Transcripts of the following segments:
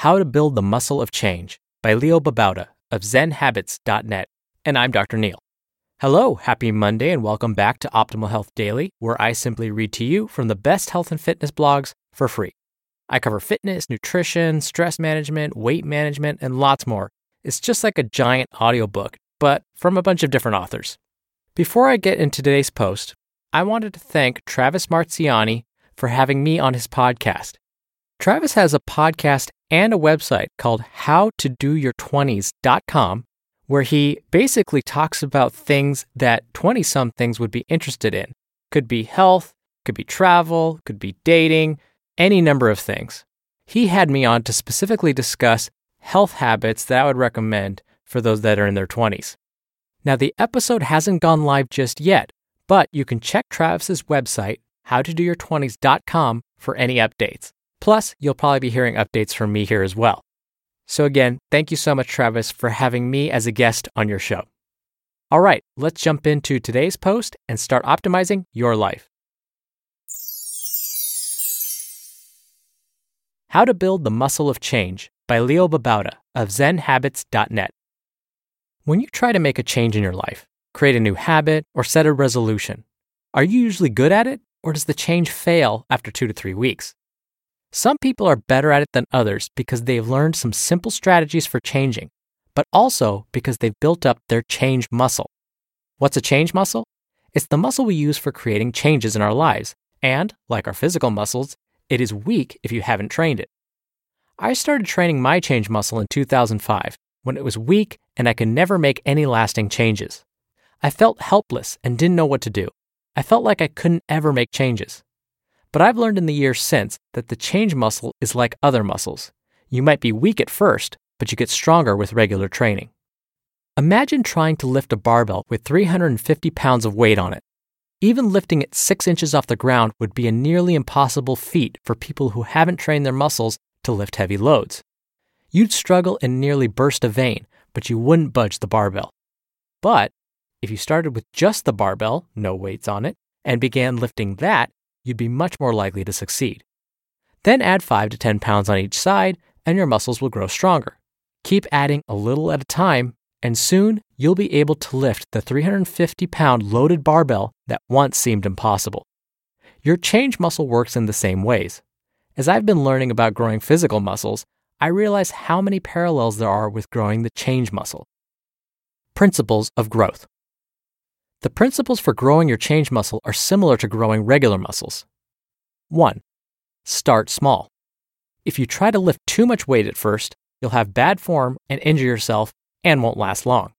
How to Build the Muscle of Change by Leo Babauta of ZenHabits.net. And I'm Dr. Neil. Hello, happy Monday, and welcome back to Optimal Health Daily, where I simply read to you from the best health and fitness blogs for free. I cover fitness, nutrition, stress management, weight management, and lots more. It's just like a giant audiobook, but from a bunch of different authors. Before I get into today's post, I wanted to thank Travis Marziani for having me on his podcast. Travis has a podcast and a website called howtodoyour20s.com where he basically talks about things that 20 somethings would be interested in. Could be health, could be travel, could be dating, any number of things. He had me on to specifically discuss health habits that I would recommend for those that are in their 20s. Now, the episode hasn't gone live just yet, but you can check Travis's website, howtodoyour20s.com, for any updates. Plus, you'll probably be hearing updates from me here as well. So, again, thank you so much, Travis, for having me as a guest on your show. All right, let's jump into today's post and start optimizing your life. How to Build the Muscle of Change by Leo Babauta of ZenHabits.net. When you try to make a change in your life, create a new habit, or set a resolution, are you usually good at it, or does the change fail after two to three weeks? Some people are better at it than others because they've learned some simple strategies for changing, but also because they've built up their change muscle. What's a change muscle? It's the muscle we use for creating changes in our lives, and, like our physical muscles, it is weak if you haven't trained it. I started training my change muscle in 2005 when it was weak and I could never make any lasting changes. I felt helpless and didn't know what to do. I felt like I couldn't ever make changes. But I've learned in the years since that the change muscle is like other muscles. You might be weak at first, but you get stronger with regular training. Imagine trying to lift a barbell with 350 pounds of weight on it. Even lifting it six inches off the ground would be a nearly impossible feat for people who haven't trained their muscles to lift heavy loads. You'd struggle and nearly burst a vein, but you wouldn't budge the barbell. But if you started with just the barbell, no weights on it, and began lifting that, you'd be much more likely to succeed. Then add 5 to 10 pounds on each side, and your muscles will grow stronger. Keep adding a little at a time, and soon you'll be able to lift the 350 pound loaded barbell that once seemed impossible. Your change muscle works in the same ways. As I've been learning about growing physical muscles, I realize how many parallels there are with growing the change muscle. Principles of growth. The principles for growing your change muscle are similar to growing regular muscles. 1. Start small. If you try to lift too much weight at first, you'll have bad form and injure yourself and won't last long.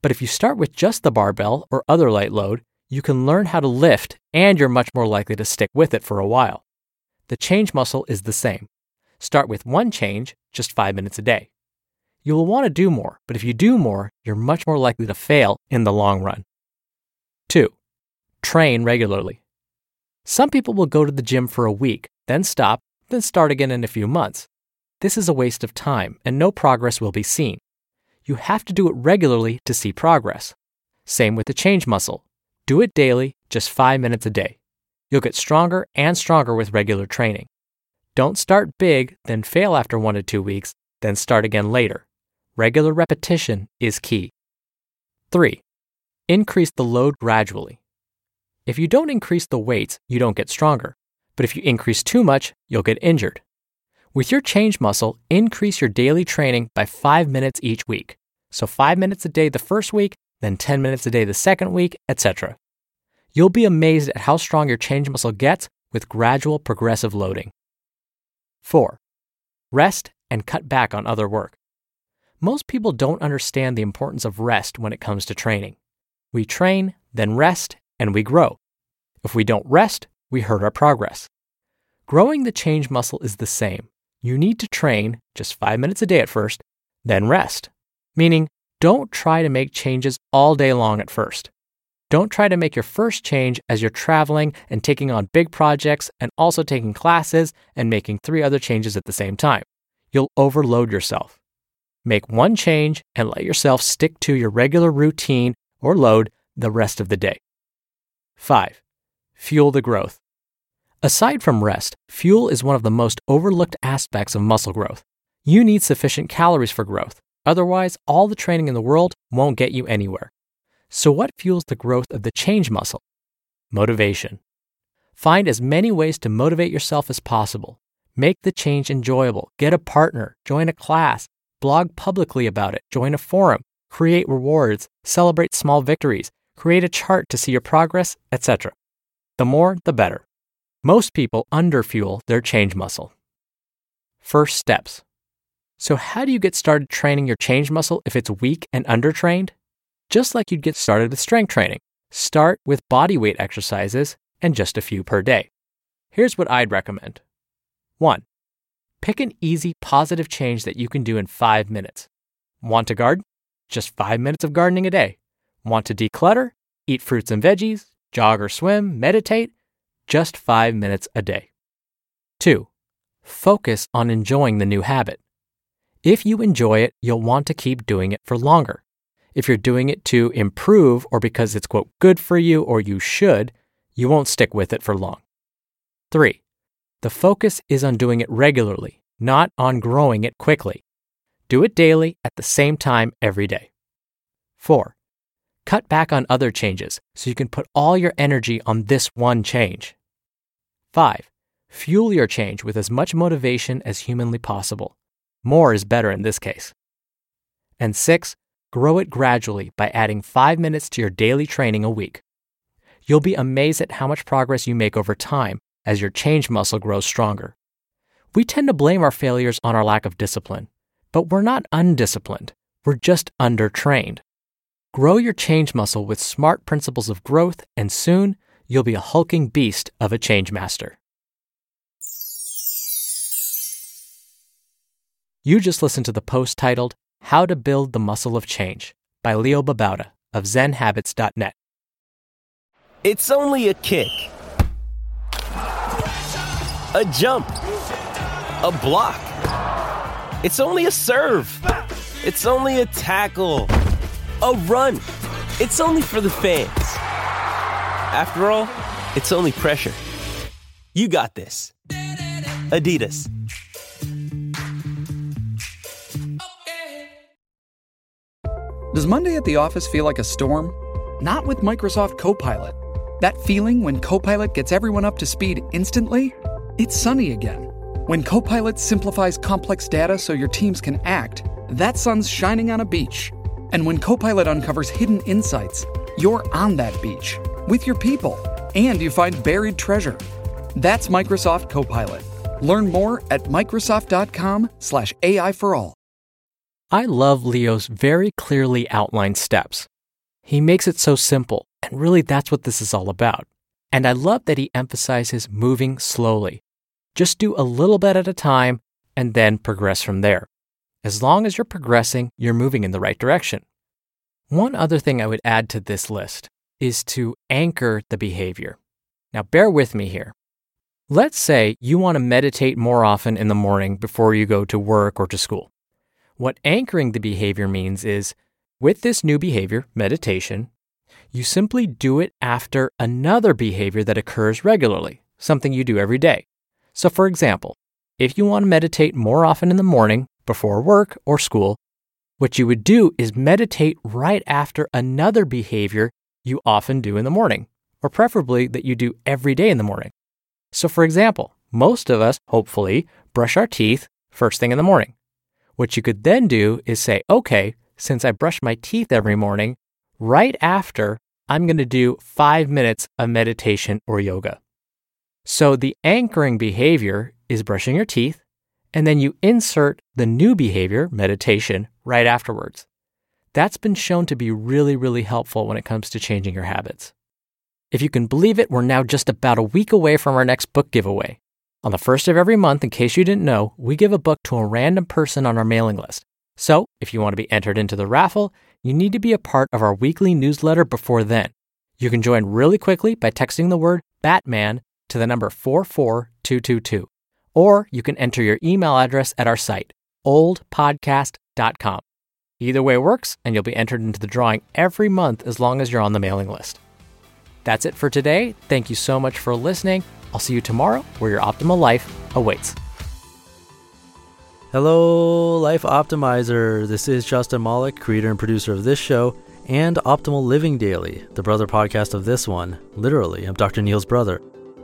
But if you start with just the barbell or other light load, you can learn how to lift and you're much more likely to stick with it for a while. The change muscle is the same. Start with one change, just five minutes a day. You will want to do more, but if you do more, you're much more likely to fail in the long run. 2. Train regularly. Some people will go to the gym for a week, then stop, then start again in a few months. This is a waste of time, and no progress will be seen. You have to do it regularly to see progress. Same with the change muscle. Do it daily, just five minutes a day. You'll get stronger and stronger with regular training. Don't start big, then fail after one to two weeks, then start again later. Regular repetition is key. 3. Increase the load gradually. If you don't increase the weights, you don't get stronger. But if you increase too much, you'll get injured. With your change muscle, increase your daily training by five minutes each week. So, five minutes a day the first week, then 10 minutes a day the second week, etc. You'll be amazed at how strong your change muscle gets with gradual progressive loading. 4. Rest and cut back on other work. Most people don't understand the importance of rest when it comes to training. We train, then rest, and we grow. If we don't rest, we hurt our progress. Growing the change muscle is the same. You need to train just five minutes a day at first, then rest. Meaning, don't try to make changes all day long at first. Don't try to make your first change as you're traveling and taking on big projects and also taking classes and making three other changes at the same time. You'll overload yourself. Make one change and let yourself stick to your regular routine or load the rest of the day. 5. Fuel the growth. Aside from rest, fuel is one of the most overlooked aspects of muscle growth. You need sufficient calories for growth. Otherwise, all the training in the world won't get you anywhere. So, what fuels the growth of the change muscle? Motivation. Find as many ways to motivate yourself as possible. Make the change enjoyable. Get a partner, join a class, blog publicly about it, join a forum, create rewards, celebrate small victories, create a chart to see your progress, etc. The more, the better. Most people underfuel their change muscle. First steps. So, how do you get started training your change muscle if it's weak and undertrained? Just like you'd get started with strength training, start with body weight exercises and just a few per day. Here's what I'd recommend 1. Pick an easy, positive change that you can do in five minutes. Want to garden? Just five minutes of gardening a day. Want to declutter? Eat fruits and veggies, jog or swim, meditate? Just five minutes a day. 2. Focus on enjoying the new habit. If you enjoy it, you'll want to keep doing it for longer. If you're doing it to improve or because it's, quote, good for you or you should, you won't stick with it for long. Three, the focus is on doing it regularly, not on growing it quickly. Do it daily at the same time every day. Four, cut back on other changes so you can put all your energy on this one change. Five, fuel your change with as much motivation as humanly possible. More is better in this case. And six, Grow it gradually by adding five minutes to your daily training a week. You'll be amazed at how much progress you make over time as your change muscle grows stronger. We tend to blame our failures on our lack of discipline, but we're not undisciplined. We're just undertrained. Grow your change muscle with smart principles of growth, and soon you'll be a hulking beast of a change master. You just listened to the post titled how to Build the Muscle of Change by Leo Babauta of ZenHabits.net. It's only a kick, a jump, a block. It's only a serve. It's only a tackle, a run. It's only for the fans. After all, it's only pressure. You got this. Adidas. Does Monday at the office feel like a storm? Not with Microsoft Copilot. That feeling when Copilot gets everyone up to speed instantly? It's sunny again. When Copilot simplifies complex data so your teams can act, that sun's shining on a beach. And when Copilot uncovers hidden insights, you're on that beach with your people and you find buried treasure. That's Microsoft Copilot. Learn more at Microsoft.com/slash AI for all. I love Leo's very clearly outlined steps. He makes it so simple, and really that's what this is all about. And I love that he emphasizes moving slowly. Just do a little bit at a time and then progress from there. As long as you're progressing, you're moving in the right direction. One other thing I would add to this list is to anchor the behavior. Now, bear with me here. Let's say you want to meditate more often in the morning before you go to work or to school. What anchoring the behavior means is with this new behavior, meditation, you simply do it after another behavior that occurs regularly, something you do every day. So, for example, if you want to meditate more often in the morning before work or school, what you would do is meditate right after another behavior you often do in the morning, or preferably that you do every day in the morning. So, for example, most of us, hopefully, brush our teeth first thing in the morning. What you could then do is say, okay, since I brush my teeth every morning, right after, I'm going to do five minutes of meditation or yoga. So the anchoring behavior is brushing your teeth, and then you insert the new behavior, meditation, right afterwards. That's been shown to be really, really helpful when it comes to changing your habits. If you can believe it, we're now just about a week away from our next book giveaway. On the first of every month, in case you didn't know, we give a book to a random person on our mailing list. So, if you want to be entered into the raffle, you need to be a part of our weekly newsletter before then. You can join really quickly by texting the word Batman to the number 44222. Or you can enter your email address at our site, oldpodcast.com. Either way works, and you'll be entered into the drawing every month as long as you're on the mailing list. That's it for today. Thank you so much for listening. I'll see you tomorrow where your optimal life awaits. Hello, Life Optimizer. This is Justin Malik, creator and producer of this show and Optimal Living Daily, the brother podcast of this one. Literally, I'm Dr. Neil's brother.